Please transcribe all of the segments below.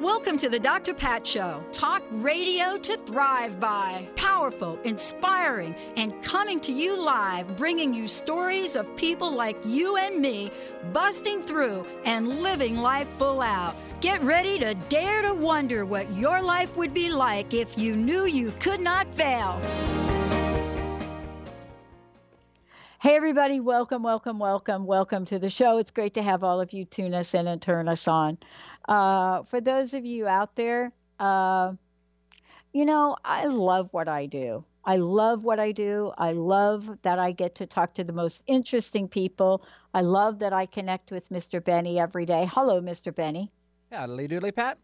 Welcome to the Dr. Pat Show. Talk radio to thrive by. Powerful, inspiring, and coming to you live, bringing you stories of people like you and me busting through and living life full out. Get ready to dare to wonder what your life would be like if you knew you could not fail. Hey, everybody, welcome, welcome, welcome, welcome to the show. It's great to have all of you tune us in and turn us on. Uh, for those of you out there, uh, you know, I love what I do. I love what I do. I love that I get to talk to the most interesting people. I love that I connect with Mr. Benny every day. Hello, Mr. Benny. Howdy doodly, Pat.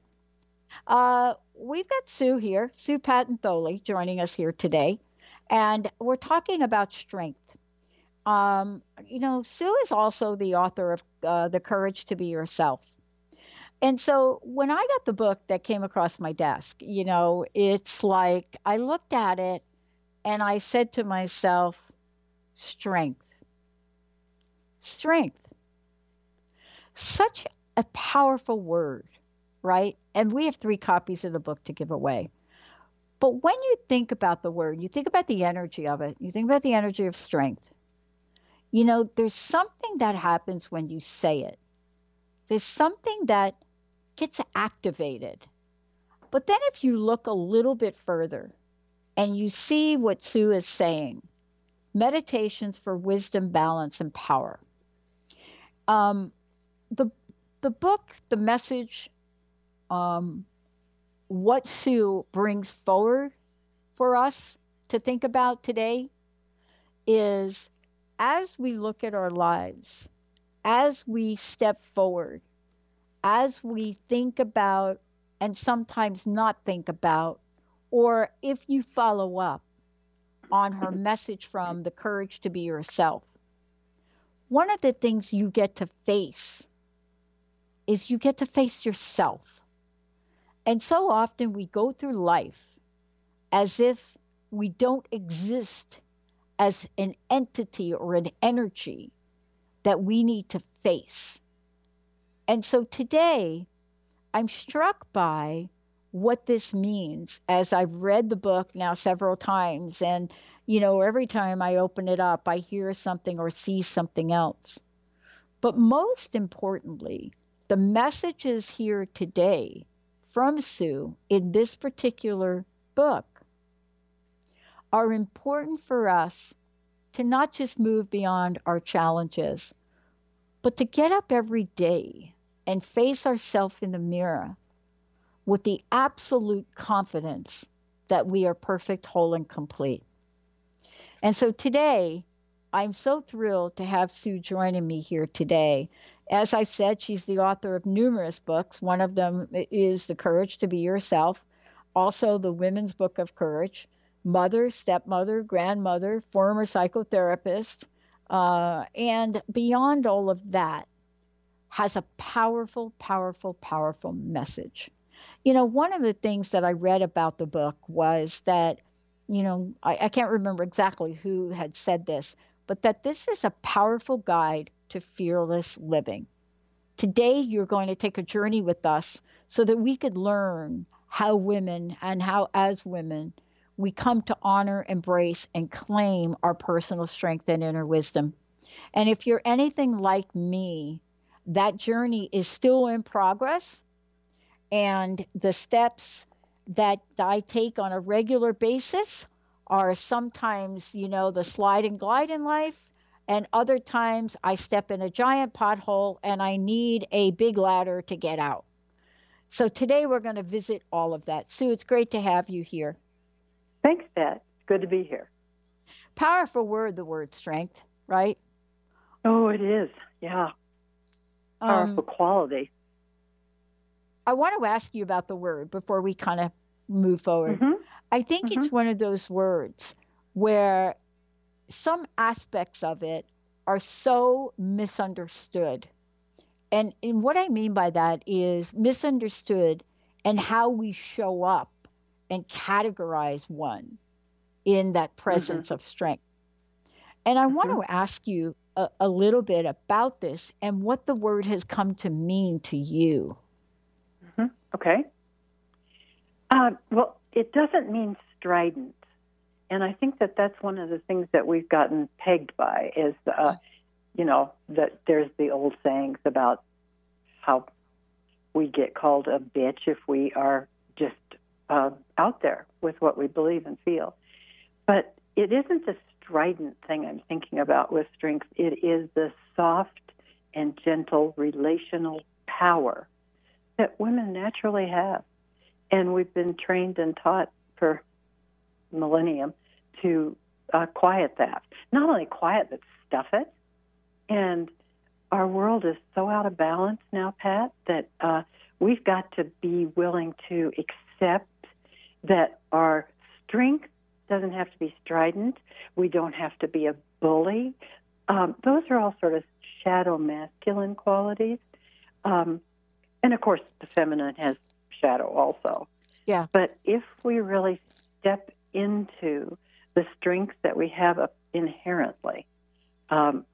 Uh, we've got Sue here, Sue Patton Thoele, joining us here today. And we're talking about strength. Um, you know, Sue is also the author of uh, The Courage to Be Yourself. And so when I got the book that came across my desk, you know, it's like I looked at it and I said to myself, strength. Strength. Such a powerful word, right? And we have three copies of the book to give away. But when you think about the word, you think about the energy of it, you think about the energy of strength you know, there's something that happens when you say it. There's something that gets activated. But then if you look a little bit further and you see what Sue is saying, meditations for wisdom, balance, and power. Um, the the book, the message, um, what Sue brings forward for us to think about today is as we look at our lives, as we step forward, as we think about and sometimes not think about, or if you follow up on her message from the courage to be yourself, one of the things you get to face is you get to face yourself. And so often we go through life as if we don't exist as an entity or an energy that we need to face. And so today, I'm struck by what this means as I've read the book now several times. And, you know, every time I open it up, I hear something or see something else. But most importantly, the messages here today from Sue in this particular book are important for us to not just move beyond our challenges, but to get up every day and face ourselves in the mirror with the absolute confidence that we are perfect, whole, and complete. And so today, I'm so thrilled to have Sue joining me here today. As I said, she's the author of numerous books. One of them is The Courage to Be Yourself, also the Women's Book of Courage mother, stepmother, grandmother, former psychotherapist, uh, and beyond all of that, has a powerful, powerful, powerful message. You know, one of the things that I read about the book was that, you know, I, I can't remember exactly who had said this, but that this is a powerful guide to fearless living. Today, you're going to take a journey with us so that we could learn how women and how, as women, we come to honor, embrace, and claim our personal strength and inner wisdom. And if you're anything like me, that journey is still in progress. And the steps that I take on a regular basis are sometimes, you know, the slide and glide in life. And other times I step in a giant pothole and I need a big ladder to get out. So today we're going to visit all of that. Sue, it's great to have you here. Thanks, Pat. It's good to be here. Powerful word, the word strength, right? Oh, it is. Yeah. Powerful um, quality. I want to ask you about the word before we kind of move forward. Mm-hmm. I think mm-hmm. it's one of those words where some aspects of it are so misunderstood. And, and what I mean by that is misunderstood and how we show up and categorize one in that presence mm-hmm. of strength. And I mm-hmm. want to ask you a, a, little bit about this and what the word has come to mean to you. Mm-hmm. Okay. Uh, well, it doesn't mean strident. And I think that that's one of the things that we've gotten pegged by is, uh, you know, that there's the old sayings about how we get called a bitch if we are just uh, out there with what we believe and feel. But it isn't the strident thing I'm thinking about with strength. It is the soft and gentle relational power that women naturally have. And we've been trained and taught for millennium to uh, quiet that. Not only quiet, but stuff it. And our world is so out of balance now, Pat, that uh, we've got to be willing to accept that our strength doesn't have to be strident. We don't have to be a bully. Um, those are all sort of shadow masculine qualities. Um, and of course, the feminine has shadow also. Yeah. But if we really step into the strength that we have inherently, um,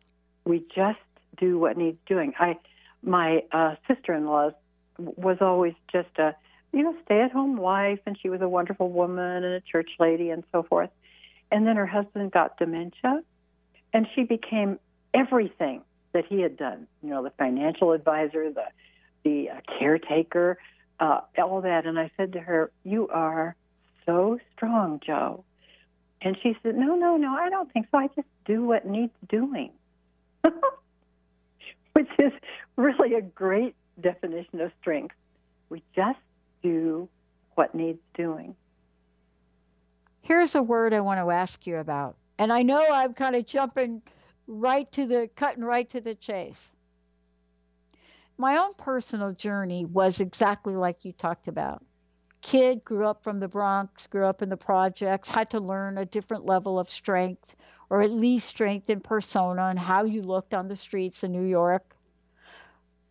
we just do what needs doing. I, my uh, sister-in-law was always just a you know, stay at home wife, and she was a wonderful woman and a church lady and so forth. And then her husband got dementia, and she became everything that he had done. You know, the financial advisor, the the uh, caretaker, uh, all that. And I said to her, "You are so strong, Joe." And she said, "No, no, no, I don't think so. I just do what needs doing," which is really a great definition of strength. We just do what needs doing. Here's a word I want to ask you about. And I know I'm kind of jumping right to the cutting right to the chase. My own personal journey was exactly like you talked about. Kid grew up from the Bronx, grew up in the projects, had to learn a different level of strength, or at least strength in persona and how you looked on the streets in New York.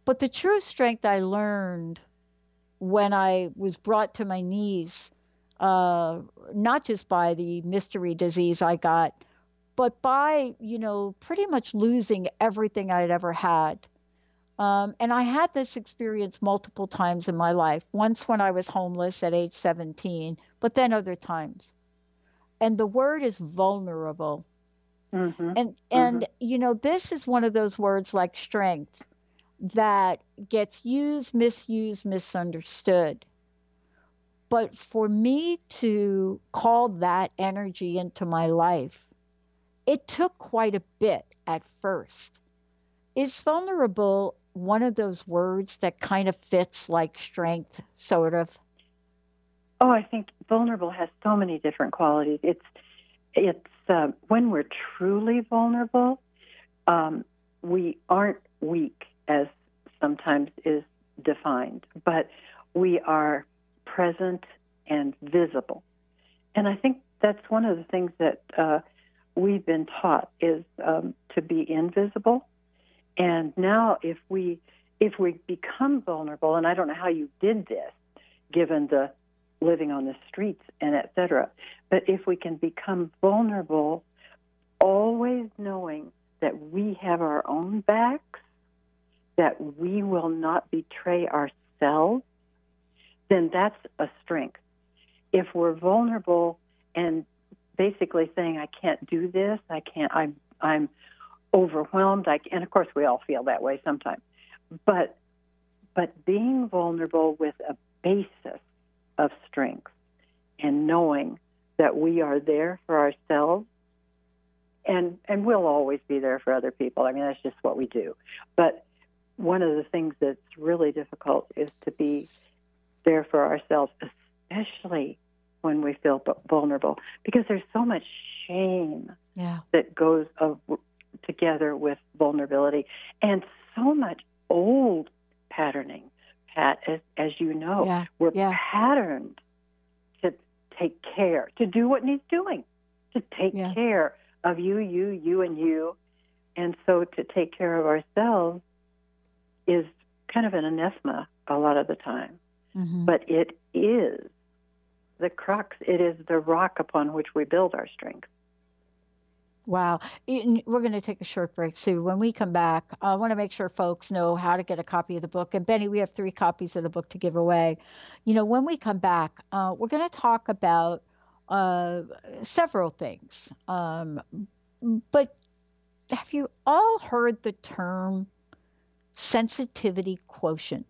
But the true strength I learned when I was brought to my knees, uh, not just by the mystery disease I got, but by, you know, pretty much losing everything I'd ever had. Um, and I had this experience multiple times in my life. Once when I was homeless at age 17, but then other times. And the word is vulnerable. Mm-hmm. And and mm-hmm. you know, this is one of those words like strength that gets used, misused, misunderstood. But for me to call that energy into my life, it took quite a bit at first. Is vulnerable one of those words that kind of fits like strength, sort of? Oh, I think vulnerable has so many different qualities. It's it's uh, when we're truly vulnerable, um, we aren't weak as sometimes is defined, but we are present and visible. And I think that's one of the things that uh, we've been taught is um, to be invisible. And now, if we if we become vulnerable, and I don't know how you did this, given the living on the streets and et cetera, but if we can become vulnerable, always knowing that we have our own backs that we will not betray ourselves, then that's a strength. If we're vulnerable and basically saying, I can't do this, I can't, I'm, I'm overwhelmed, I, and of course we all feel that way sometimes, but, but being vulnerable with a basis of strength and knowing that we are there for ourselves and and we'll always be there for other people. I mean, that's just what we do. But one of the things that's really difficult is to be there for ourselves, especially when we feel vulnerable, because there's so much shame yeah. that goes of, together with vulnerability, and so much old patterning. Pat, as, as you know, yeah. we're yeah. patterned to take care, to do what needs doing, to take care of you, you, you, and you. And so to take care of ourselves is kind of an anathema a lot of the time. Mhm. But it is the crux, it is the rock upon which we build our strength. Wow. We're going to take a short break, Sue. When we come back, I want to make sure folks know how to get a copy of the book. And Benny, we have three copies of the book to give away. You know, when we come back, uh, we're going to talk about uh, several things. Um, but have you all heard the term sensitivity quotient?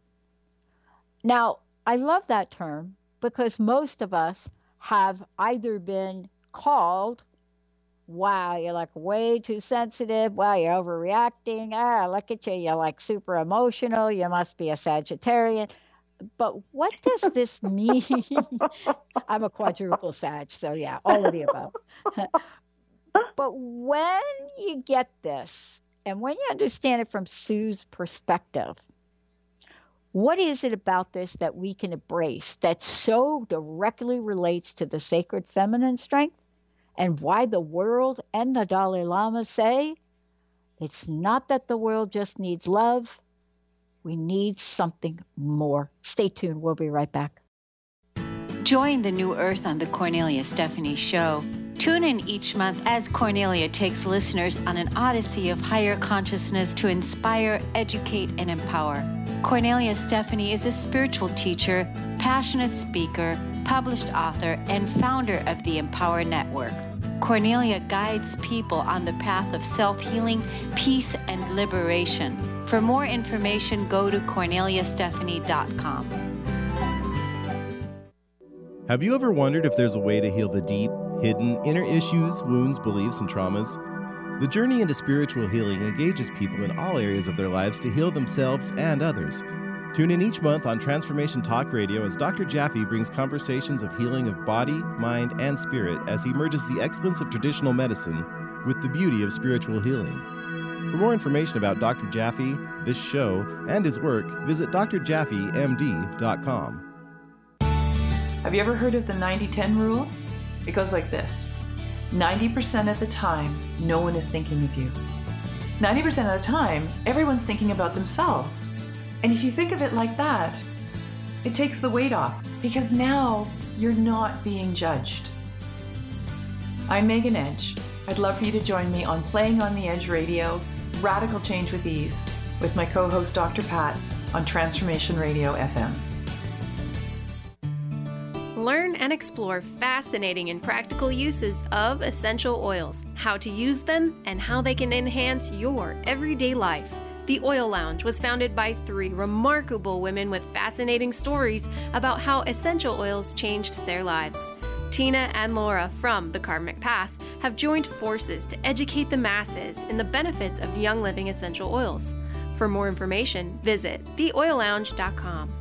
Now, I love that term because most of us have either been called wow, you're like way too sensitive. Wow, you're overreacting. Ah, look at you. You're like super emotional. You must be a Sagittarian. But what does this mean? I'm a quadruple Sag, so yeah, all of the above. but when you get this, and when you understand it from Sue's perspective, what is it about this that we can embrace that so directly relates to the sacred feminine strength? and why the world and the Dalai Lama say it's not that the world just needs love, we need something more. Stay tuned, we'll be right back. Join the new earth on the Cornelia Stephanie Show. Tune in each month as Cornelia takes listeners on an odyssey of higher consciousness to inspire, educate, and empower. Cornelia Stephanie is a spiritual teacher, passionate speaker, published author, and founder of the Empower Network. Cornelia guides people on the path of self healing, peace, and liberation. For more information, go to corneliastephanie.com. Have you ever wondered if there's a way to heal the deep, hidden, inner issues, wounds, beliefs, and traumas? The journey into spiritual healing engages people in all areas of their lives to heal themselves and others. Tune in each month on Transformation Talk Radio as Dr. Jaffe brings conversations of healing of body, mind, and spirit as he merges the excellence of traditional medicine with the beauty of spiritual healing. For more information about Dr. Jaffe, this show, and his work, visit drjaffemd.com. Have you ever heard of the 90 10 rule? It goes like this 90% of the time, no one is thinking of you. 90% of the time, everyone's thinking about themselves. And if you think of it like that, it takes the weight off because now you're not being judged. I'm Megan Edge. I'd love for you to join me on Playing on the Edge Radio, Radical Change with Ease, with my co host Dr. Pat on Transformation Radio FM. Learn and explore fascinating and practical uses of essential oils, how to use them, and how they can enhance your everyday life. The Oil Lounge was founded by three remarkable women with fascinating stories about how essential oils changed their lives. Tina and Laura from The Karmic Path have joined forces to educate the masses in the benefits of Young Living essential oils. For more information, visit theoillounge.com.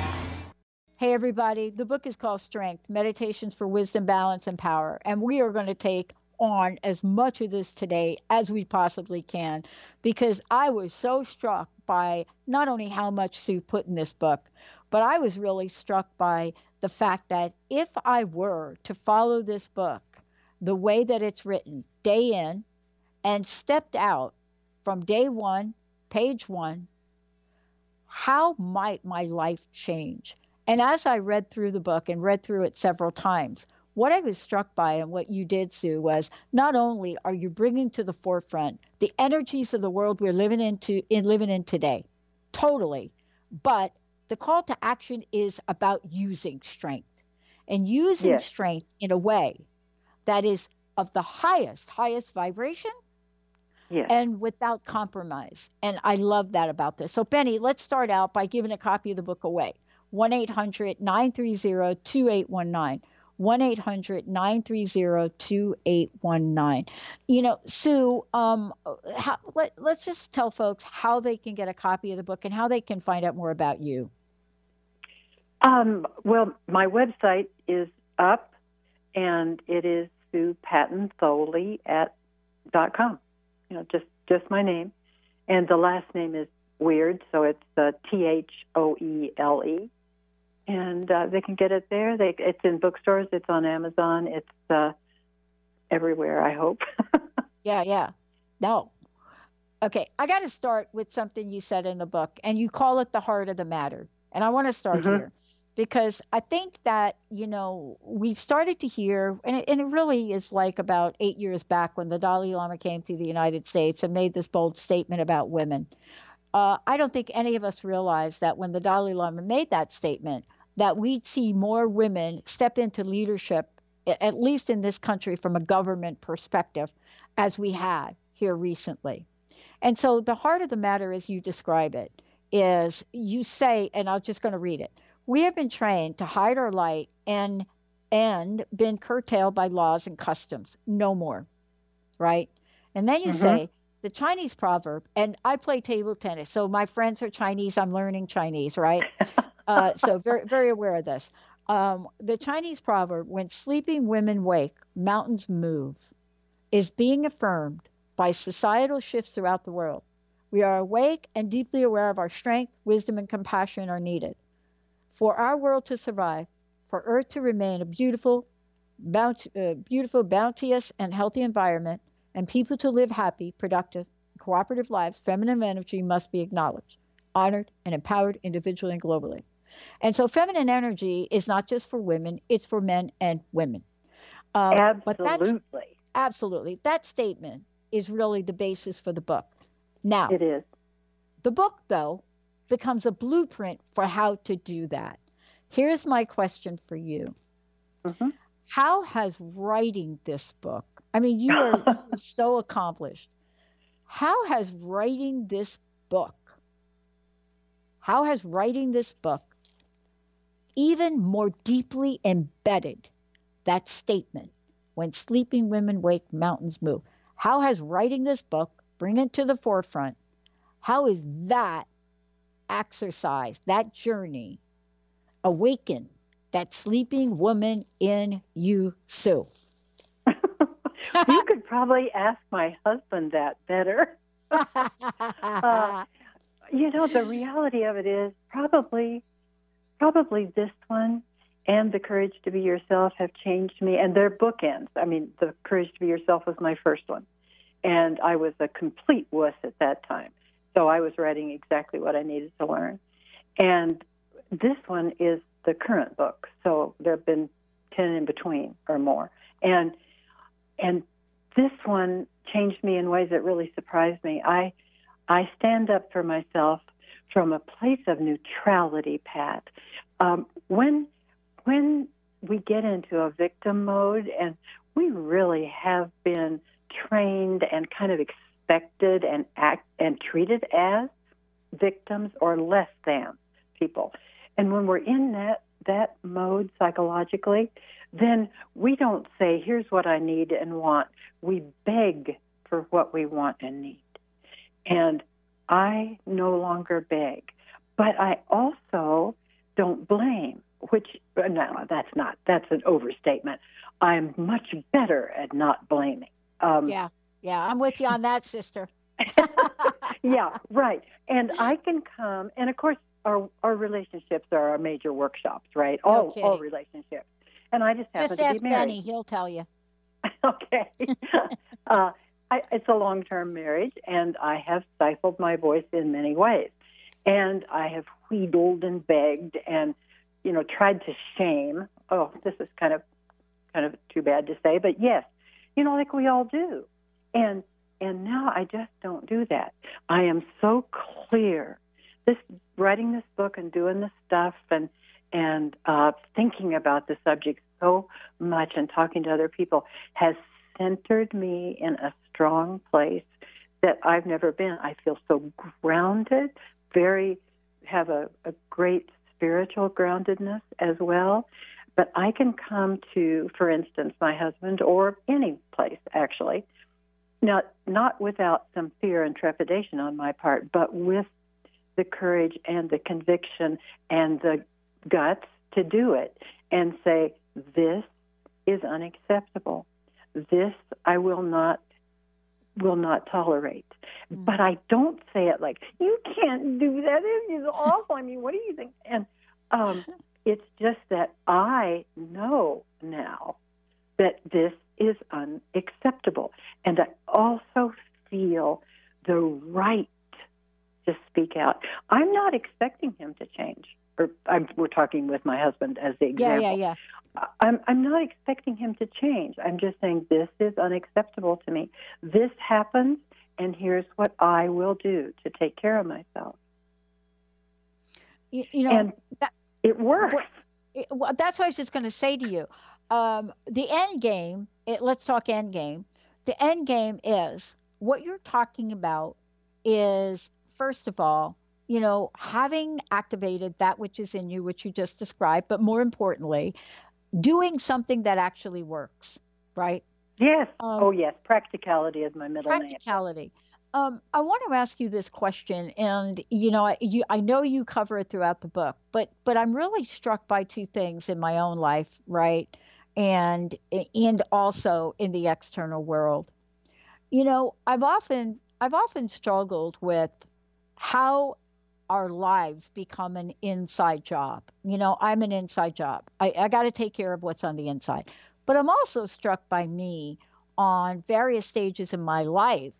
Hey, everybody. The book is called Strength Meditations for Wisdom, Balance, and Power. And we are going to take on as much of this today as we possibly can because I was so struck by not only how much Sue put in this book, but I was really struck by the fact that if I were to follow this book the way that it's written, day in, and stepped out from day one, page one, how might my life change? And as I read through the book and read through it several times, what I was struck by and what you did, Sue, was not only are you bringing to the forefront the energies of the world we're living into in living in today, totally, but the call to action is about using strength and using yes. strength in a way that is of the highest, highest vibration yes. and without compromise. And I love that about this. So, Benny, let's start out by giving a copy of the book away. 1 800 930 2819. 1 800 930 2819. You know, Sue, um, how, let, let's just tell folks how they can get a copy of the book and how they can find out more about you. Um, well, my website is up, and it is Sue Patton at dot com. You know, just just my name, and the last name is weird, so it's uh, T H O E L E, and uh, they can get it there. They it's in bookstores, it's on Amazon, it's uh, everywhere. I hope. yeah, yeah. No. Okay, I got to start with something you said in the book, and you call it the heart of the matter. And I want to start mm-hmm. here because I think that, you know, we've started to hear, and it, and it really is like about eight years back when the Dalai Lama came to the United States and made this bold statement about women. Uh, I don't think any of us realized that when the Dalai Lama made that statement, that we'd see more women step into leadership, at least in this country from a government perspective, as we had here recently. And so the heart of the matter, as you describe it, is you say, and I'm just going to read it we have been trained to hide our light and and been curtailed by laws and customs. No more. Right? And then you mm-hmm. say the Chinese proverb, and I play table tennis, so my friends are Chinese. I'm learning Chinese, right? uh, so very, very aware of this. Um, the Chinese proverb, "When sleeping women wake, mountains move," is being affirmed by societal shifts throughout the world. We are awake and deeply aware of our strength, wisdom, and compassion are needed for our world to survive, for Earth to remain a beautiful, bount- uh, beautiful, bounteous, and healthy environment, and people to live happy, productive, cooperative lives, feminine energy must be acknowledged, honored, and empowered individually and globally. And so, feminine energy is not just for women; it's for men and women. Um, absolutely. absolutely. That statement is really the basis for the book. Now, it is. The book, though, becomes a blueprint for how to do that. Here's my question for you mm-hmm. How has writing this book, I mean, you are so accomplished. How has writing this book, how has writing this book even more deeply embedded that statement when sleeping women wake, mountains move? How has writing this book, bring it to the forefront, how is that exercise, that journey, awaken that sleeping woman in you, Sue? You could probably ask my husband that better. uh, you know, the reality of it is probably, probably this one and the courage to be yourself have changed me, and they're bookends. I mean, the courage to be yourself was my first one, and I was a complete wuss at that time. So I was writing exactly what I needed to learn. And this one is the current book. So there have been 10 in between or more. And and this one changed me in ways that really surprised me. I I stand up for myself from a place of neutrality, Pat. Um, when when we get into a victim mode, and we really have been trained and kind of expected and act and treated as victims or less than people. And when we're in that that mode psychologically, then we don't say, "Here's what I need and want." We beg for what we want and need. And I no longer beg, but I also don't blame. Which no, that's not. That's an overstatement. I'm much better at not blaming. Um, yeah. Yeah, I'm with you on that, sister. yeah, right. And I can come, and of course, our our relationships are our major workshops, right? All all relationships. And I just happen just to ask be married. Benny; he'll tell you. okay. uh, I, it's a long term marriage, and I have stifled my voice in many ways, and I have wheedled and begged and you know, tried to shame. Oh, this is kind of kind of too bad to say, but yes, you know, like we all do. And and now I just don't do that. I am so clear. This writing this book and doing this stuff and and uh, thinking about the subject so much and talking to other people has centered me in a strong place that I've never been. I feel so grounded, very have a, a great spiritual groundedness as well. But I can come to, for instance, my husband or any place actually, not not without some fear and trepidation on my part, but with the courage and the conviction and the guts to do it and say, This is unacceptable. This I will not will not tolerate. Mm-hmm. But I don't say it like, You can't do that. It is awful. I mean, what do you think? And um, it's just that I know now that this is unacceptable. And I also feel the right to speak out. I'm not expecting him to change. Or I'm, we're talking with my husband as the example. Yeah, yeah, yeah. I'm, I'm not expecting him to change. I'm just saying this is unacceptable to me. This happens, and here's what I will do to take care of myself. You, you know, and that, it works. It, well, that's what I was just going to say to you. Um, the end game. It, let's talk end game. The end game is what you're talking about. Is first of all, you know, having activated that which is in you, which you just described, but more importantly, doing something that actually works, right? Yes. Um, oh, yes. Practicality is my middle practicality. name. Practicality. Um, I want to ask you this question, and you know, I, you, I know you cover it throughout the book, but but I'm really struck by two things in my own life, right, and and also in the external world. You know, I've often I've often struggled with how our lives become an inside job. You know, I'm an inside job. I, I got to take care of what's on the inside, but I'm also struck by me on various stages in my life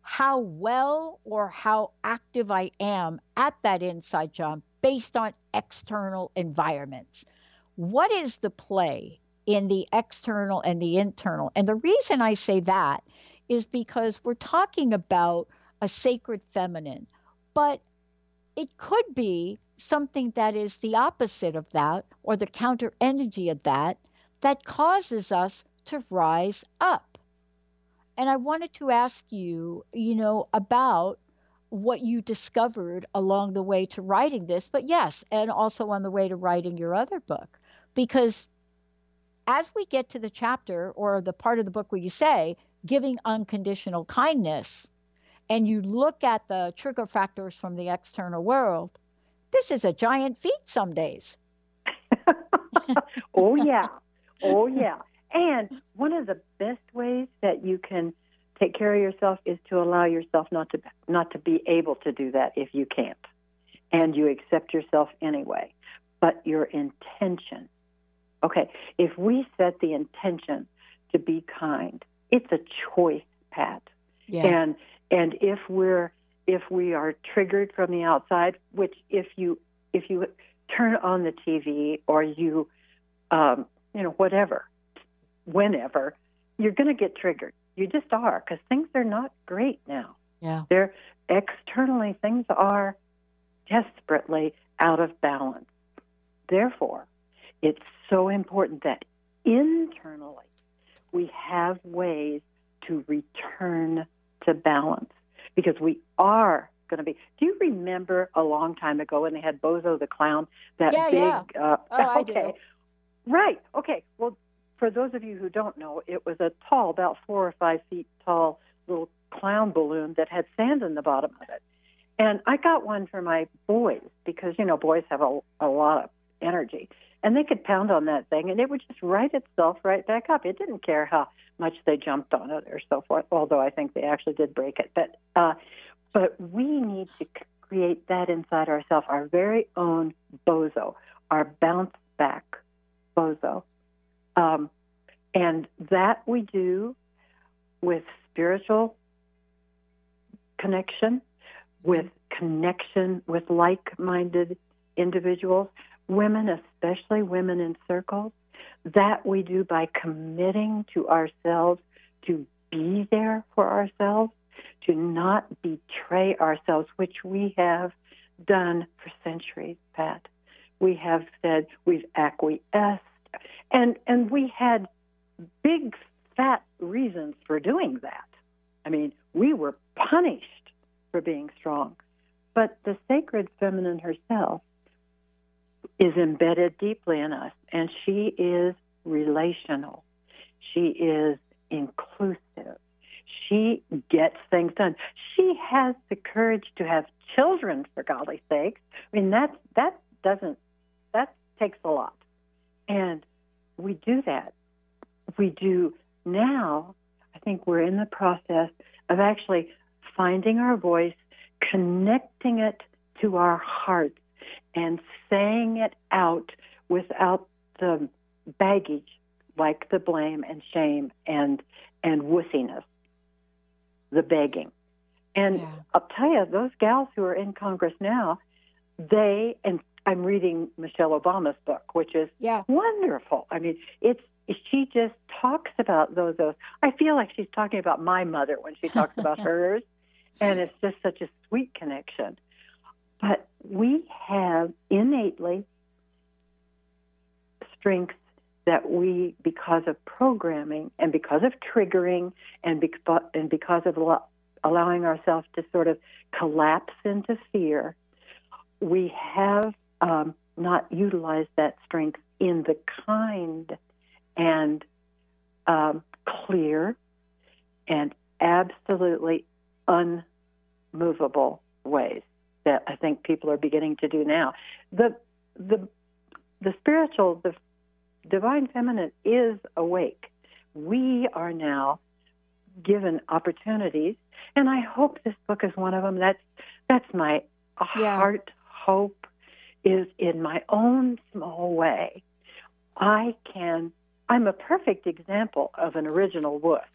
how well or how active I am at that inside job based on external environments. What is the play in the external and the internal? And the reason I say that is because we're talking about a sacred feminine, but it could be something that is the opposite of that or the counter energy of that that causes us to rise up and I wanted to ask you, you know, about what you discovered along the way to writing this, but yes, and also on the way to writing your other book. Because as we get to the chapter or the part of the book where you say giving unconditional kindness, and you look at the trigger factors from the external world, this is a giant feat some days. oh, yeah. Oh, yeah. And one of the best ways that you can take care of yourself is to allow yourself not to not to be able to do that if you can't. And you accept yourself anyway. But your intention. Okay, if we set the intention to be kind, it's a choice, Pat. Yeah. And and if we're if we are triggered from the outside, which if you if you turn on the TV or you um, you know whatever whenever, you're going to get triggered. You just are because things are not great now. Yeah. They're externally, things are desperately out of balance. Therefore, it's so important that internally we have ways to return to balance because we are going to be. Do you remember a long time ago when they had Bozo the Clown? That yeah, big. Yeah. Uh, oh, okay. Right. Okay. Well, for those of you who don't know, it was a tall, about four or five feet tall little clown balloon that had sand in the bottom of it. And I got one for my boys because, you know, boys have a, a lot of energy. And they could pound on that thing and it would just right itself right back up. It didn't care how much they jumped on it or so forth, although I think they actually did break it. But, uh, but we need to create that inside ourselves, our very own bozo, our bounce back bozo. Um, and that we do with spiritual connection, with connection with like minded individuals, women, especially women in circles, that we do by committing to ourselves to be there for ourselves, to not betray ourselves, which we have done for centuries, Pat. We have said we've acquiesced, and and we had big fat reasons for doing that. I mean, we were punished for being strong. But the sacred feminine herself is embedded deeply in us, and she is relational. She is inclusive. She gets things done. She has the courage to have children, for golly sakes. I mean, that that doesn't that takes a lot, and we do that. We do now. I think we're in the process of actually finding our voice, connecting it to our hearts, and saying it out without the baggage like the blame and shame and and wussiness, the begging. And yeah. I'll tell you, those gals who are in Congress now, they and I'm reading Michelle Obama's book, which is yeah. wonderful. I mean, it's she just talks about those those. I feel like she's talking about my mother when she talks about hers, and it's just such a sweet connection. But we have innately strengths that we, because of programming and because of triggering and, because, and because of allowing ourselves to sort of collapse into fear, we have um, not utilized that strength in the kind and um, clear and absolutely unmovable ways that I think people are beginning to do now. The the the spiritual, the divine feminine is awake. We are now given opportunities, and I hope this book is one of them. That's that's my yeah. heart hope is in my own small way. I can. I'm a perfect example of an original wuss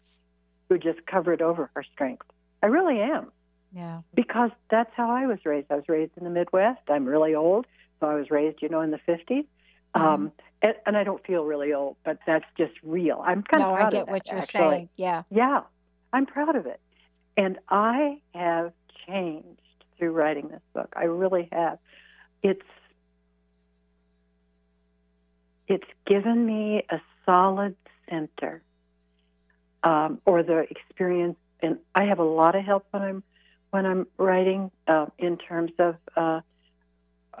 who just covered over her strength. I really am. Yeah. Because that's how I was raised. I was raised in the Midwest. I'm really old, so I was raised, you know, in the 50s. Mm-hmm. Um, and, and, I don't feel really old, but that's just real. I'm kind no, of proud I get of that, what you're actually. saying. Yeah. Yeah. I'm proud of it. And I have changed through writing this book. I really have. It's it's given me a solid center um, or the experience and I have a lot of help when I'm when I'm writing uh, in terms of uh,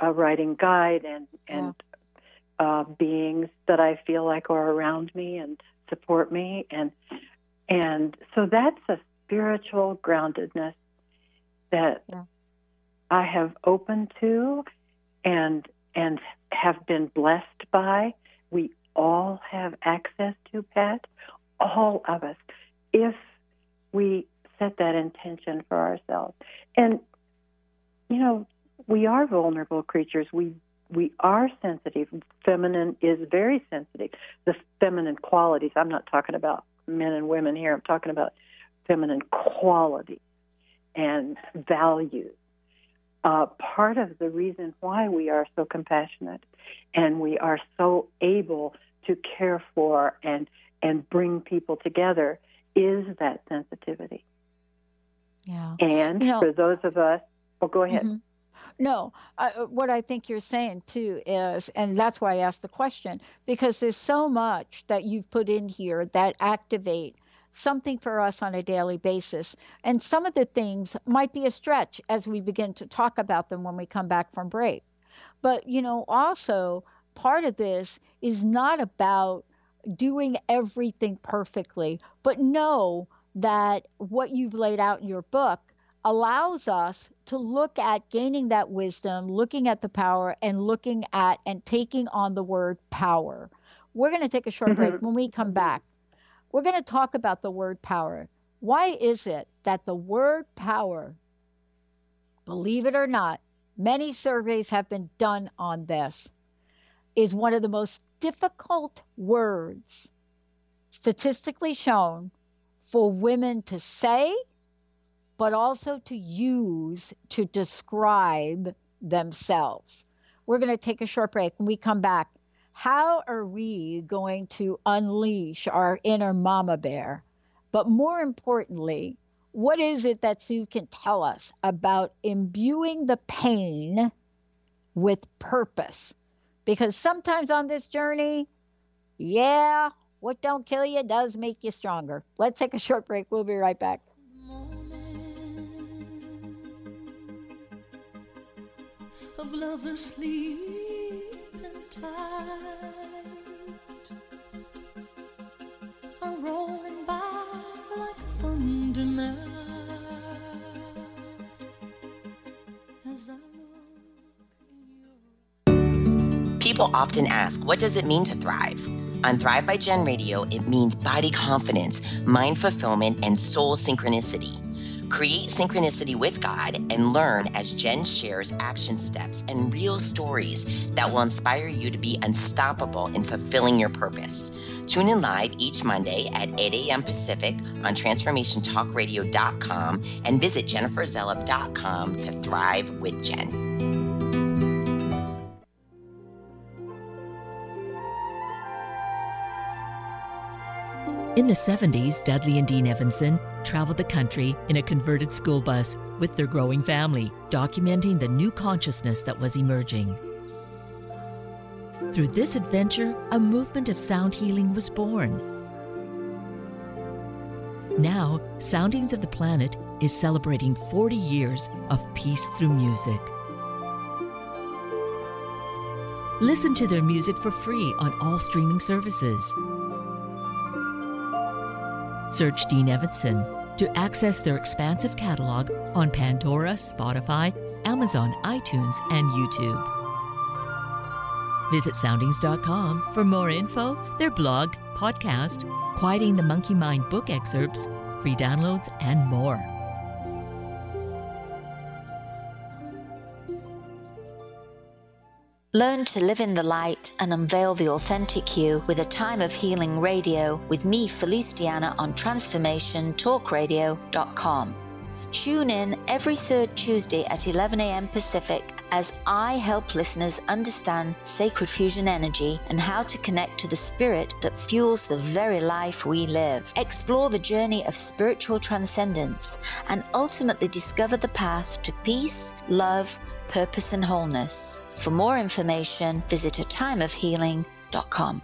a writing guide and and yeah. uh, beings that I feel like are around me and support me and and so that's a spiritual groundedness that yeah. I have opened to and and have been blessed by. We all have access to Pat, all of us, if we set that intention for ourselves. And, you know, we are vulnerable creatures. We we are sensitive. Feminine is very sensitive. The feminine qualities. I'm not talking about men and women here. I'm talking about feminine qualities and values. Uh, part of the reason why we are so compassionate and we are so able to care for and and bring people together is that sensitivity. Yeah. And you know, for those of us, oh, go ahead. Mm-hmm. No, uh, what I think you're saying too is, and that's why I asked the question, because there's so much that you've put in here that activate something for us on a daily basis. And some of the things might be a stretch as we begin to talk about them when we come back from break. But, you know, also part of this is not about doing everything perfectly, but know that what you've laid out in your book allows us to look at gaining that wisdom, looking at the power, and looking at and taking on the word power. We're going to take a short break. Mm-hmm. When we come back, we're going to talk about the word power. Why is it that the word power, believe it or not, many surveys have been done on this, is one of the most difficult words statistically shown for women to say, but also to use to describe themselves. We're going to take a short break. When we come back, how are we going to unleash our inner mama bear? But more importantly, what is it that Sue can tell us about imbuing the pain with purpose? Because sometimes on this journey, yeah, what don't kill you does make you stronger. Let's take a short break. We'll be right back. Of lovers sleeping tight are rolling by like thunder now. People often ask, what does it mean to thrive? On Thrive by Jen Radio, it means body confidence, mind fulfillment, and soul synchronicity. Create synchronicity with God and learn as Jen shares action steps and real stories that will inspire you to be unstoppable in fulfilling your purpose. Tune in live each Monday at 8 a.m. Pacific on transformationtalkradio.com and visit jenniferzellup.com to thrive with Jen. In the 70s, Dudley and Dean Evanson traveled the country in a converted school bus with their growing family, documenting the new consciousness that was emerging. Through this adventure, a movement of sound healing was born. Now, Soundings of the Planet is celebrating 40 years of peace through music. Listen to their music for free on all streaming services. Search Dean Evanson to access their expansive catalog on Pandora, Spotify, Amazon, iTunes, and YouTube. Visit soundings.com for more info, their blog, podcast, Quieting the Monkey Mind book excerpts, free downloads, and more. Learn to live in the light and unveil the authentic you with a time of healing radio with me, Felice Diana, on transformationtalkradio.com. Tune in every third Tuesday at 11 a.m. Pacific as I help listeners understand sacred fusion energy and how to connect to the spirit that fuels the very life we live. Explore the journey of spiritual transcendence and ultimately discover the path to peace, love, purpose, and wholeness. For more information, visit a timeofhealing.com.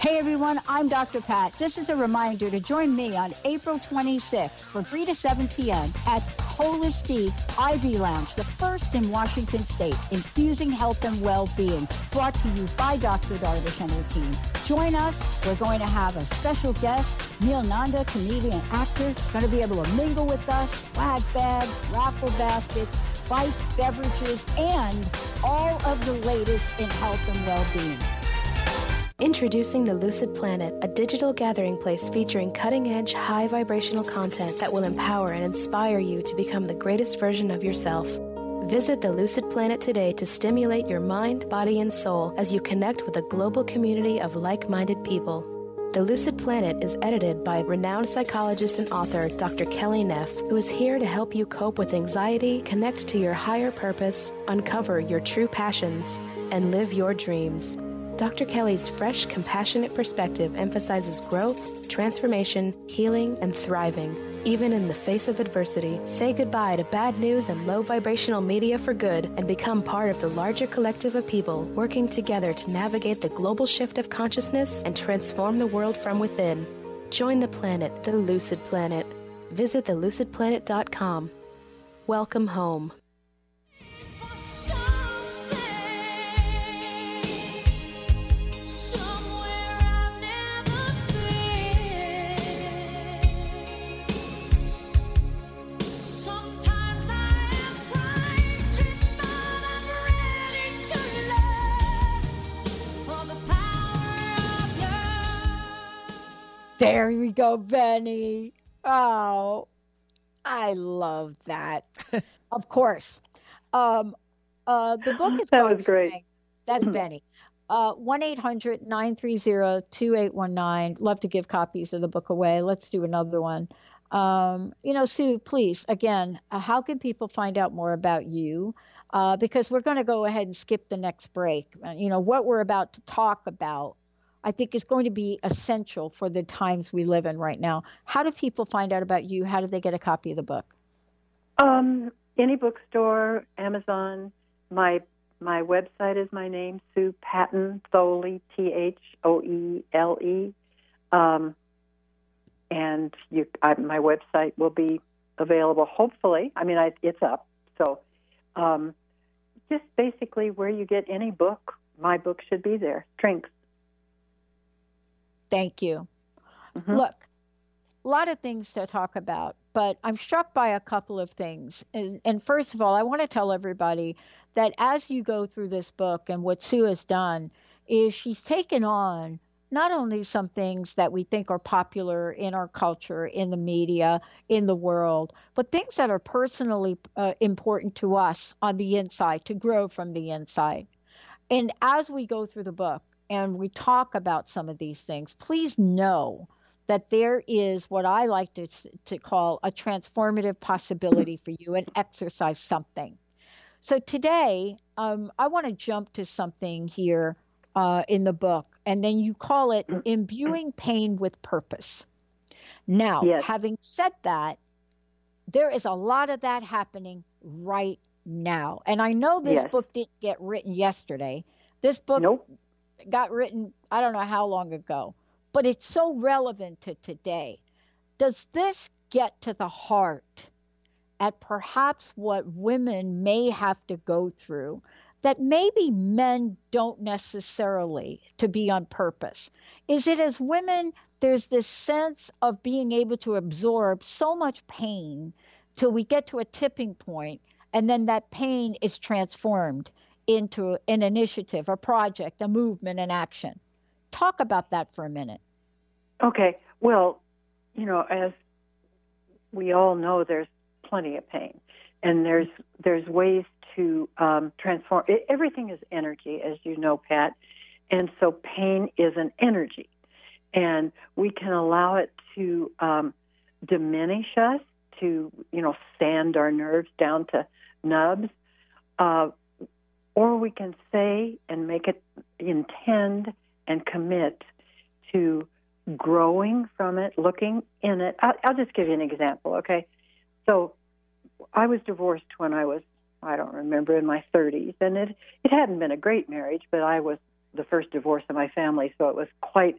Hey everyone, I'm Dr. Pat. This is a reminder to join me on April 26th from 3 to 7 p.m. at Holistic IV Lounge, the first in Washington State, infusing health and well-being, brought to you by Dr. Darvish and her team. Join us. We're going to have a special guest, Neil Nanda, comedian actor, going to be able to mingle with us, swag bags, raffle baskets, bites, beverages, and all of the latest in health and well-being. Introducing the Lucid Planet, a digital gathering place featuring cutting edge, high vibrational content that will empower and inspire you to become the greatest version of yourself. Visit the Lucid Planet today to stimulate your mind, body, and soul as you connect with a global community of like minded people. The Lucid Planet is edited by renowned psychologist and author Dr. Kelly Neff, who is here to help you cope with anxiety, connect to your higher purpose, uncover your true passions, and live your dreams. Dr. Kelly's fresh, compassionate perspective emphasizes growth, transformation, healing, and thriving, even in the face of adversity. Say goodbye to bad news and low vibrational media for good and become part of the larger collective of people working together to navigate the global shift of consciousness and transform the world from within. Join the planet, the Lucid Planet. Visit thelucidplanet.com. Welcome home. There we go, Benny. Oh, I love that. of course. Um, uh, the book is that was great. Strength. That's Benny. Uh, 1 800 930 2819. Love to give copies of the book away. Let's do another one. Um, you know, Sue, please, again, uh, how can people find out more about you? uh, because we're going to go ahead and skip the next break. Uh, you know, what we're about to talk about, I think, is going to be essential for the times we live in right now. How do people find out about you? How do they get a copy of the book? Um, any bookstore, Amazon. My my website is my name, Sue Patton Thoele, T H O E L E. Um, and you, I, my website will be available. Hopefully, I mean, I, it's up. So, um, just basically where you get any book, my book should be there. Strength. Thank you. Mm-hmm. Look, a lot of things to talk about, but I'm struck by a couple of things. And, and first of all, I want to tell everybody that as you go through this book and what Sue has done is she's taken on not only some things that we think are popular in our culture, in the media, in the world, but things that are personally uh, important to us on the inside to grow from the inside. And as we go through the book and we talk about some of these things, please know that there is what I like to, to call a transformative possibility for you and exercise something. So today, um, I want to jump to something here uh, in the book, and then you call it imbuing pain with purpose. Now, yes. having said that, there is a lot of that happening right now. And I know this yes. book didn't get written yesterday. This book nope. Got written, I don't know how long ago, but it's so relevant to today. Does this get to the heart at perhaps what women may have to go through that maybe men don't necessarily to be on purpose? Is it as women, there's this sense of being able to absorb so much pain till we get to a tipping point, and then that pain is transformed into an initiative, a project, a movement, an action. Talk about that for a minute. Okay. Well, you know, as we all know, there's plenty of pain, and there's there's ways to um, transform. It, everything is energy, as you know, Pat, and so pain is an energy, and we can allow it to um, diminish us, to you know, sand our nerves down to nubs, uh, or we can say and make it intend and commit to growing from it, looking in it. I'll, I'll just give you an example, okay? So I was divorced when I was, I don't remember, in my 30s, and it it hadn't been a great marriage, but I was the first divorce in my family, so it was quite.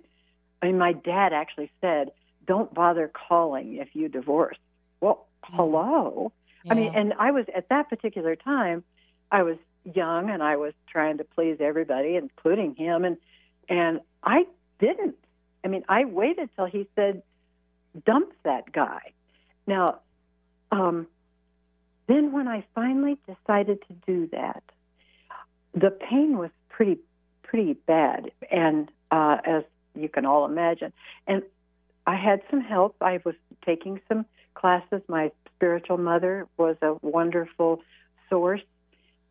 I mean, my dad actually said, "Don't bother calling if you divorce." Well, mm-hmm. hello. Yeah. I mean, and I was at that particular time, I was young and I was trying to please everybody, including him, and and I didn't. I mean, I waited till he said, "Dump that guy." Now, um, then when I finally decided to do that, the pain was pretty pretty bad, and uh, as you can all imagine, and I had some help. I was taking some classes. My spiritual mother was a wonderful source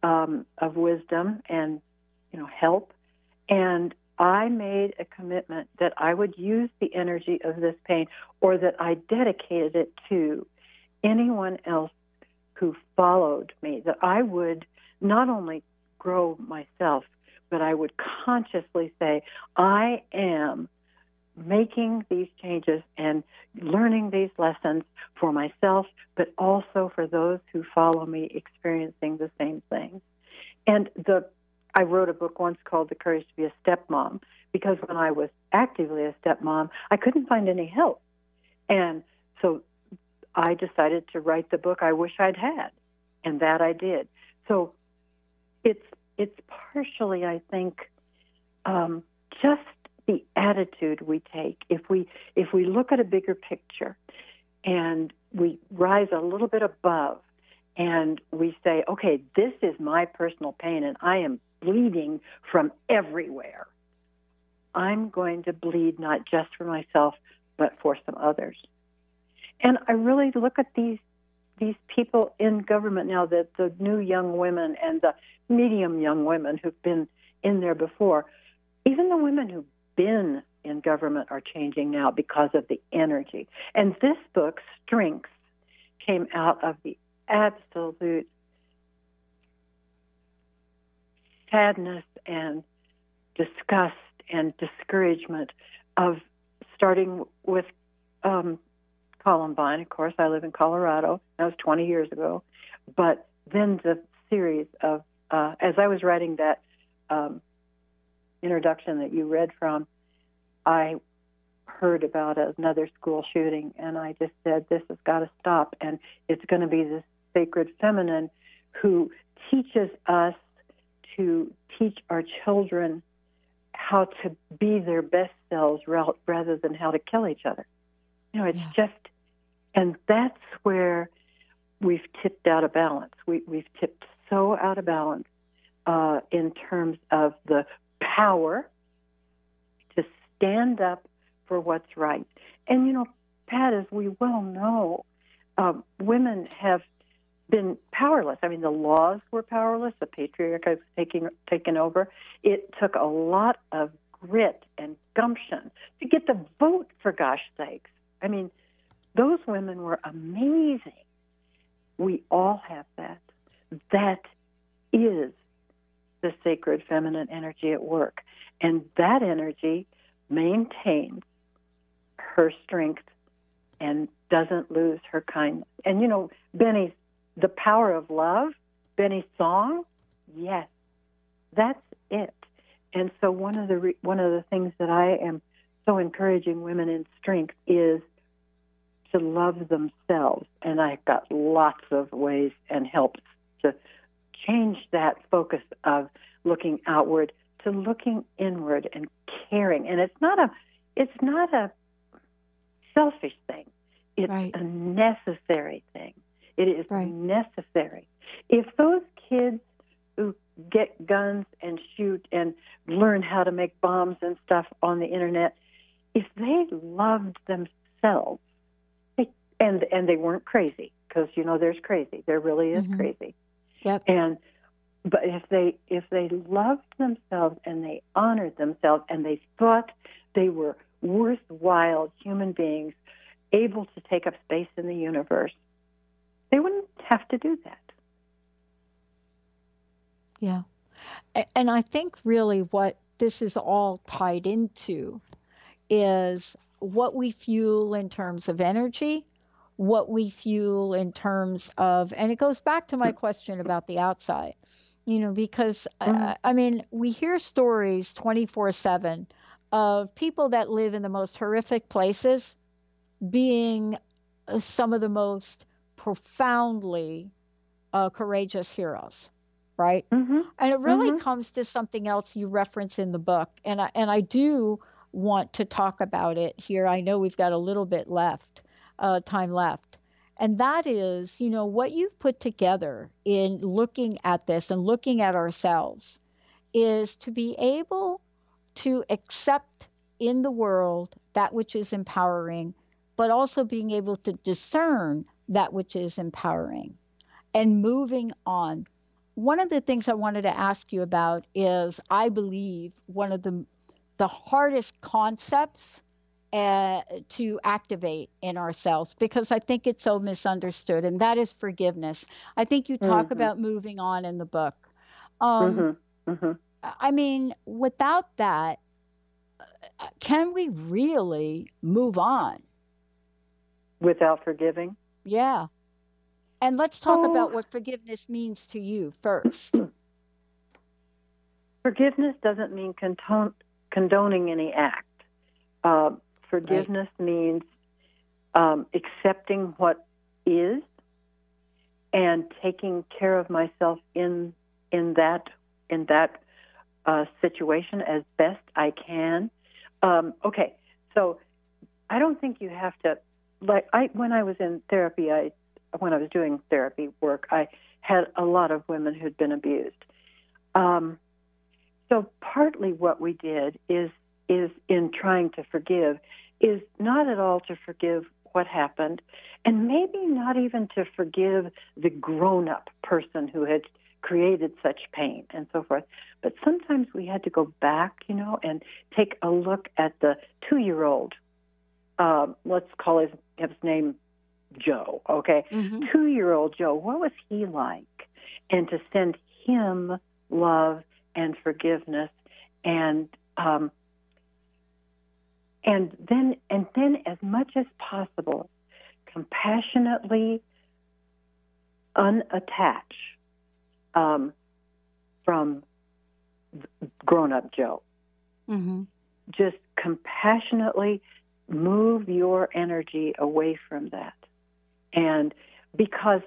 um, of wisdom and you know help, and I made a commitment that I would use the energy of this pain, or that I dedicated it to anyone else who followed me, that I would not only grow myself, but I would consciously say, I am making these changes and learning these lessons for myself, but also for those who follow me experiencing the same things. And the I wrote a book once called The Courage to be a Stepmom because when I was actively a stepmom, I couldn't find any help. And so I decided to write the book I wish I'd had, and that I did. So it's it's partially, I think, um, just the attitude we take. If we if we look at a bigger picture, and we rise a little bit above, and we say, okay, this is my personal pain, and I am bleeding from everywhere. I'm going to bleed not just for myself, but for some others. And I really look at these these people in government now, the the new young women and the medium young women who've been in there before. Even the women who've been in government are changing now because of the energy. And this book, Strength, came out of the absolute sadness and disgust and discouragement of starting with um, Columbine. Of course, I live in Colorado. That was 20 years ago. But then the series of, uh, as I was writing that um, introduction that you read from, I heard about another school shooting, and I just said, This has got to stop. And it's going to be this sacred feminine who teaches us to teach our children how to be their best selves rather than how to kill each other. You know, it's yeah. just, and that's where we've tipped out of balance. We, we've tipped so out of balance uh, in terms of the power to stand up for what's right. And, you know, Pat, as we well know, uh, women have been powerless. I mean, the laws were powerless. The patriarchy was taking taken over. It took a lot of grit and gumption to get the vote. For gosh sakes, I mean, those women were amazing. We all have that. That is the sacred feminine energy at work, and that energy maintains her strength and doesn't lose her kindness. And you know, Benny's the power of love, Benny's song, yes, that's it. And so one of the re- one of the things that I am so encouraging women in strength is to love themselves, and I've got lots of ways and helps to change that focus of looking outward to looking inward and caring. And it's not a it's not a selfish thing. It's right. a necessary thing. It is right. necessary. If those kids who get guns and shoot and learn how to make bombs and stuff on the internet, if they loved themselves, they, and and they weren't crazy, because you know there's crazy, there really is mm-hmm. crazy. Yep. And but if they if they loved themselves and they honored themselves and they thought they were worthwhile human beings able to take up space in the universe they wouldn't have to do that. Yeah. And I think really what this is all tied into is what we fuel in terms of energy, what we fuel in terms of, and it goes back to my question about the outside, you know, because mm-hmm. I, I mean, we hear stories 24 7 of people that live in the most horrific places being uh, some of the most profoundly uh, courageous heroes right mm-hmm. and it really mm-hmm. comes to something else you reference in the book and I, and I do want to talk about it here i know we've got a little bit left uh, time left and that is you know what you've put together in looking at this and looking at ourselves is to be able to accept in the world that which is empowering but also being able to discern that which is empowering and moving on. One of the things I wanted to ask you about is I believe one of the the hardest concepts uh, to activate in ourselves because I think it's so misunderstood, and that is forgiveness. I think you talk mm-hmm. about moving on in the book. Um, mm-hmm. Mm-hmm. I mean, without that, uh, can we really move on? Without forgiving? Yeah. And let's talk oh. about what forgiveness means to you first. Forgiveness doesn't mean condone, condoning any act. Uh, forgiveness right. means um, accepting what is and taking care of myself in in that in that uh, situation as best I can. Um, okay, so I don't think you have to like I when I was in therapy, I when I was doing therapy work, I had a lot of women who'd been abused. Um, so partly what we did is is in trying to forgive is not at all to forgive what happened, and maybe not even to forgive the grown up person who had created such pain and so forth. But sometimes we had to go back, you know, and take a look at the two year old uh, let's call his, his name Joe, okay? Mm-hmm. Two year old Joe, what was he like? And to send him love and forgiveness and um, and then and then as much as possible compassionately unattach um, from grown up Joe. Mm-hmm. Just compassionately move your energy away from that. And because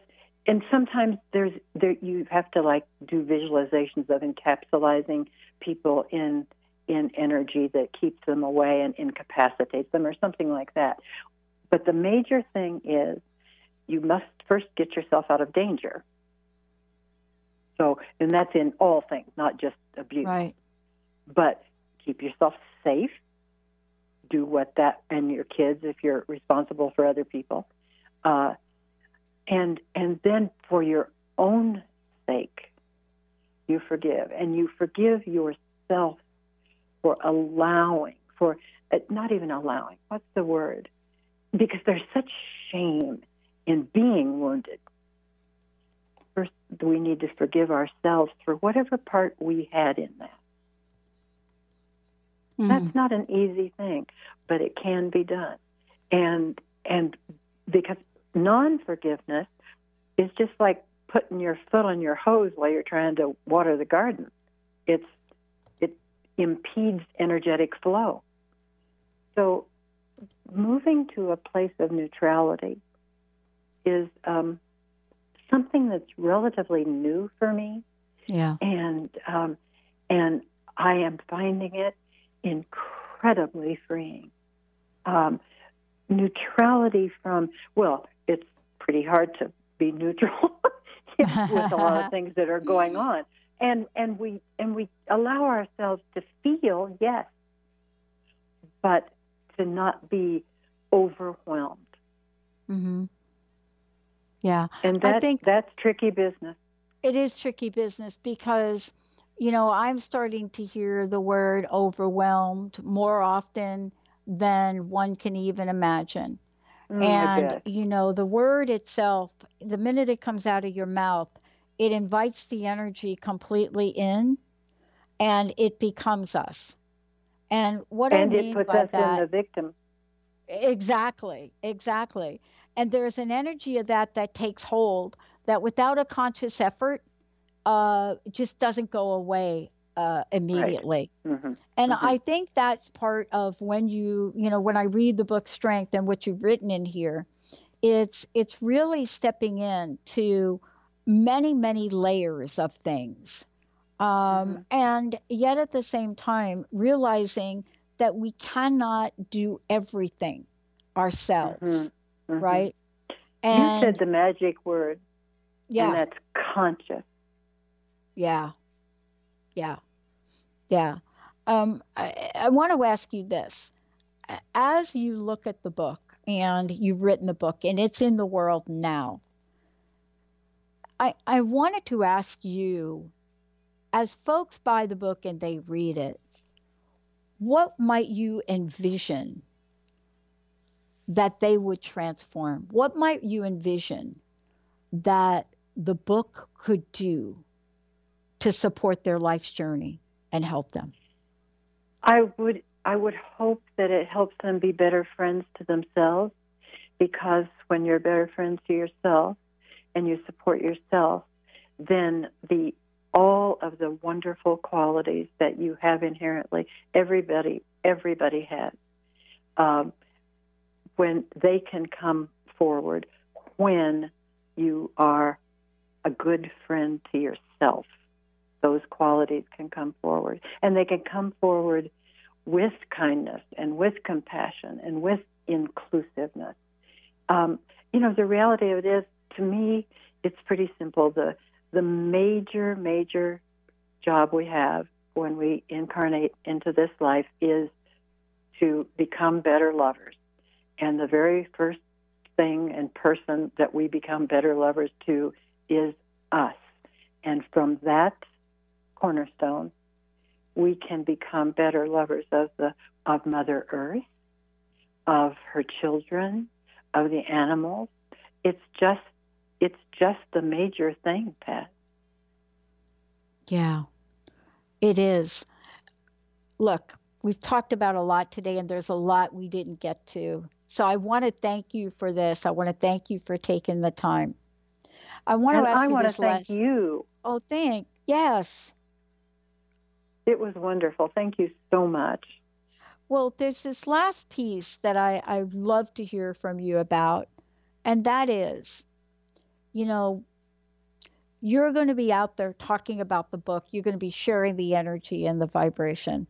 and sometimes there's there you have to like do visualizations of encapsulating people in in energy that keeps them away and incapacitates them or something like that. But the major thing is you must first get yourself out of danger. So, and that's in all things, not just abuse. Right. But keep yourself safe. Do what that, and your kids, if you're responsible for other people, uh, and and then for your own sake, you forgive, and you forgive yourself for allowing, for uh, not even allowing. What's the word? Because there's such shame in being wounded. First, we need to forgive ourselves for whatever part we had in that. Mm-hmm. That's not an easy thing, but it can be done. And and because non-forgiveness is just like putting your foot on your hose while you're trying to water the garden. It's it impedes energetic flow. So moving to a place of neutrality is um, something that's relatively new for me. Yeah. And um, and I am finding it incredibly freeing. Um, neutrality from well, it's pretty hard to be neutral with a lot of things that are going on, and and we and we allow ourselves to feel yes, but to not be overwhelmed. Mm-hmm. Yeah. And that, I think that's tricky business. It is tricky business because, you know, I'm starting to hear the word overwhelmed more often than one can even imagine. Mm, and, you know, the word itself, the minute it comes out of your mouth, it invites the energy completely in and it becomes us. And what and I mean it puts by us that, in the victim. Exactly, exactly. And there's an energy of that that takes hold that without a conscious effort uh, just doesn't go away uh, immediately. Right. Mm-hmm. And mm-hmm. I think that's part of when you, you know, when I read the book Strength and what you've written in here, it's it's really stepping in to many many layers of things, um, mm-hmm. and yet at the same time realizing that we cannot do everything ourselves, Mm-hmm. right? you said the magic word, yeah, and that's conscious. Yeah. Yeah. Yeah. Um, I, I want to ask you this. As you look at the book and you've written the book and it's in the world now, I, I wanted to ask you, as folks buy the book and they read it, what might you envision that they would transform? What might you envision that the book could do to support their life's journey and help them? I would I would hope that it helps them be better friends to themselves because when you're better friends to yourself and you support yourself, then the all of the wonderful qualities that you have inherently, everybody everybody has. Um, when they can come forward, when you are a good friend to yourself, those qualities can come forward. And they can come forward with kindness and with compassion and with inclusiveness. Um, you know, the reality of it is, to me, it's pretty simple. The the major, major job we have when we incarnate into this life is to become better lovers. And the very first thing and person that we become better lovers to is us. And from that cornerstone, we can become better lovers of the of Mother Earth, of her children, of the animals. It's just it's just the major thing, Pat. Yeah. It is. Look, we've talked about a lot today, and there's a lot we didn't get to. So I want to thank you for this. I want to thank you for taking the time. I want and to ask I you want this to thank last. you. Oh, thank yes. It was wonderful. Thank you so much. Well, there's this last piece that I I'd love to hear from you about, and that is, you know, you're going to be out there talking about the book. You're going to be sharing the energy and the vibration.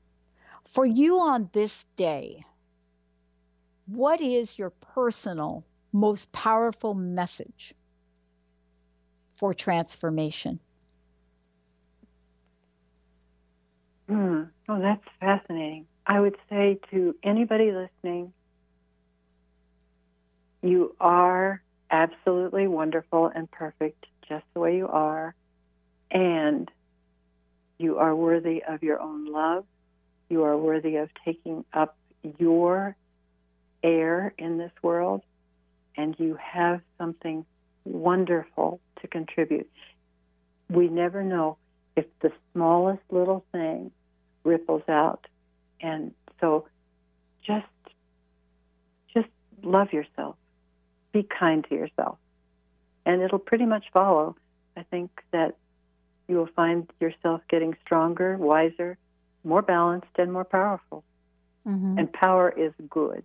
For you on this day, what is your personal, most powerful message for transformation? Hmm. Oh, that's fascinating. I would say to anybody listening, you are absolutely wonderful and perfect just the way you are, and you are worthy of your own love. You are worthy of taking up your air in this world, and you have something wonderful to contribute. We never know if the smallest little thing ripples out. And so just just love yourself. Be kind to yourself. And it'll pretty much follow. I think that you will find yourself getting stronger, wiser, more balanced and more powerful. Mhm. And power is good.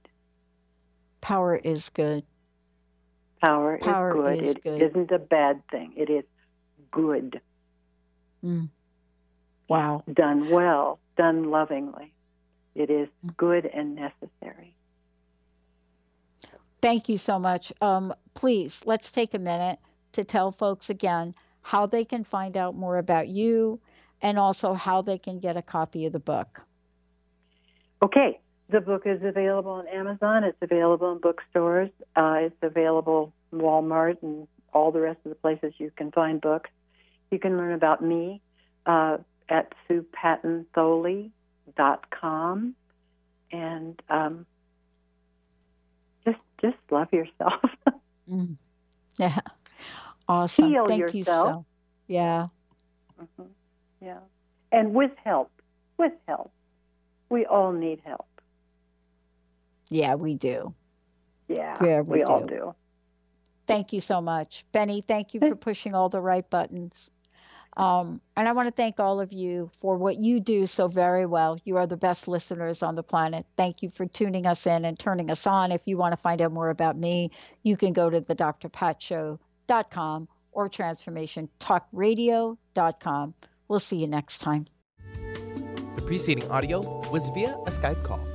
Power is good. Power, Power is good. is It good. isn't a bad thing. It is good. Mm. Wow. Done well, done lovingly. It is Mm. good and necessary. Thank you so much. Um, please, let's take a minute to tell folks again how they can find out more about you and also how they can get a copy of the book. Okay, the book is available on Amazon. It's available in bookstores. Uh, it's available Walmart and all the rest of the places you can find books. You can learn about me uh, at SuePattonThoele.com. And um, just just love yourself. Mm. Yeah. Awesome. Heal Thank you yourself. so. Yeah. Mhm. Yeah. And with help. With help. We all need help. Yeah, we do. Yeah. Yeah, we all do. do. Thank you so much. Benny, thank you for pushing all the right buttons. Um, and I want to thank all of you for what you do so very well. You are the best listeners on the planet. Thank you for tuning us in and turning us on. If you want to find out more about me, you can go to the drpatshow.com or transformationtalkradio.com. We'll see you next time. The preceding audio was via a Skype call.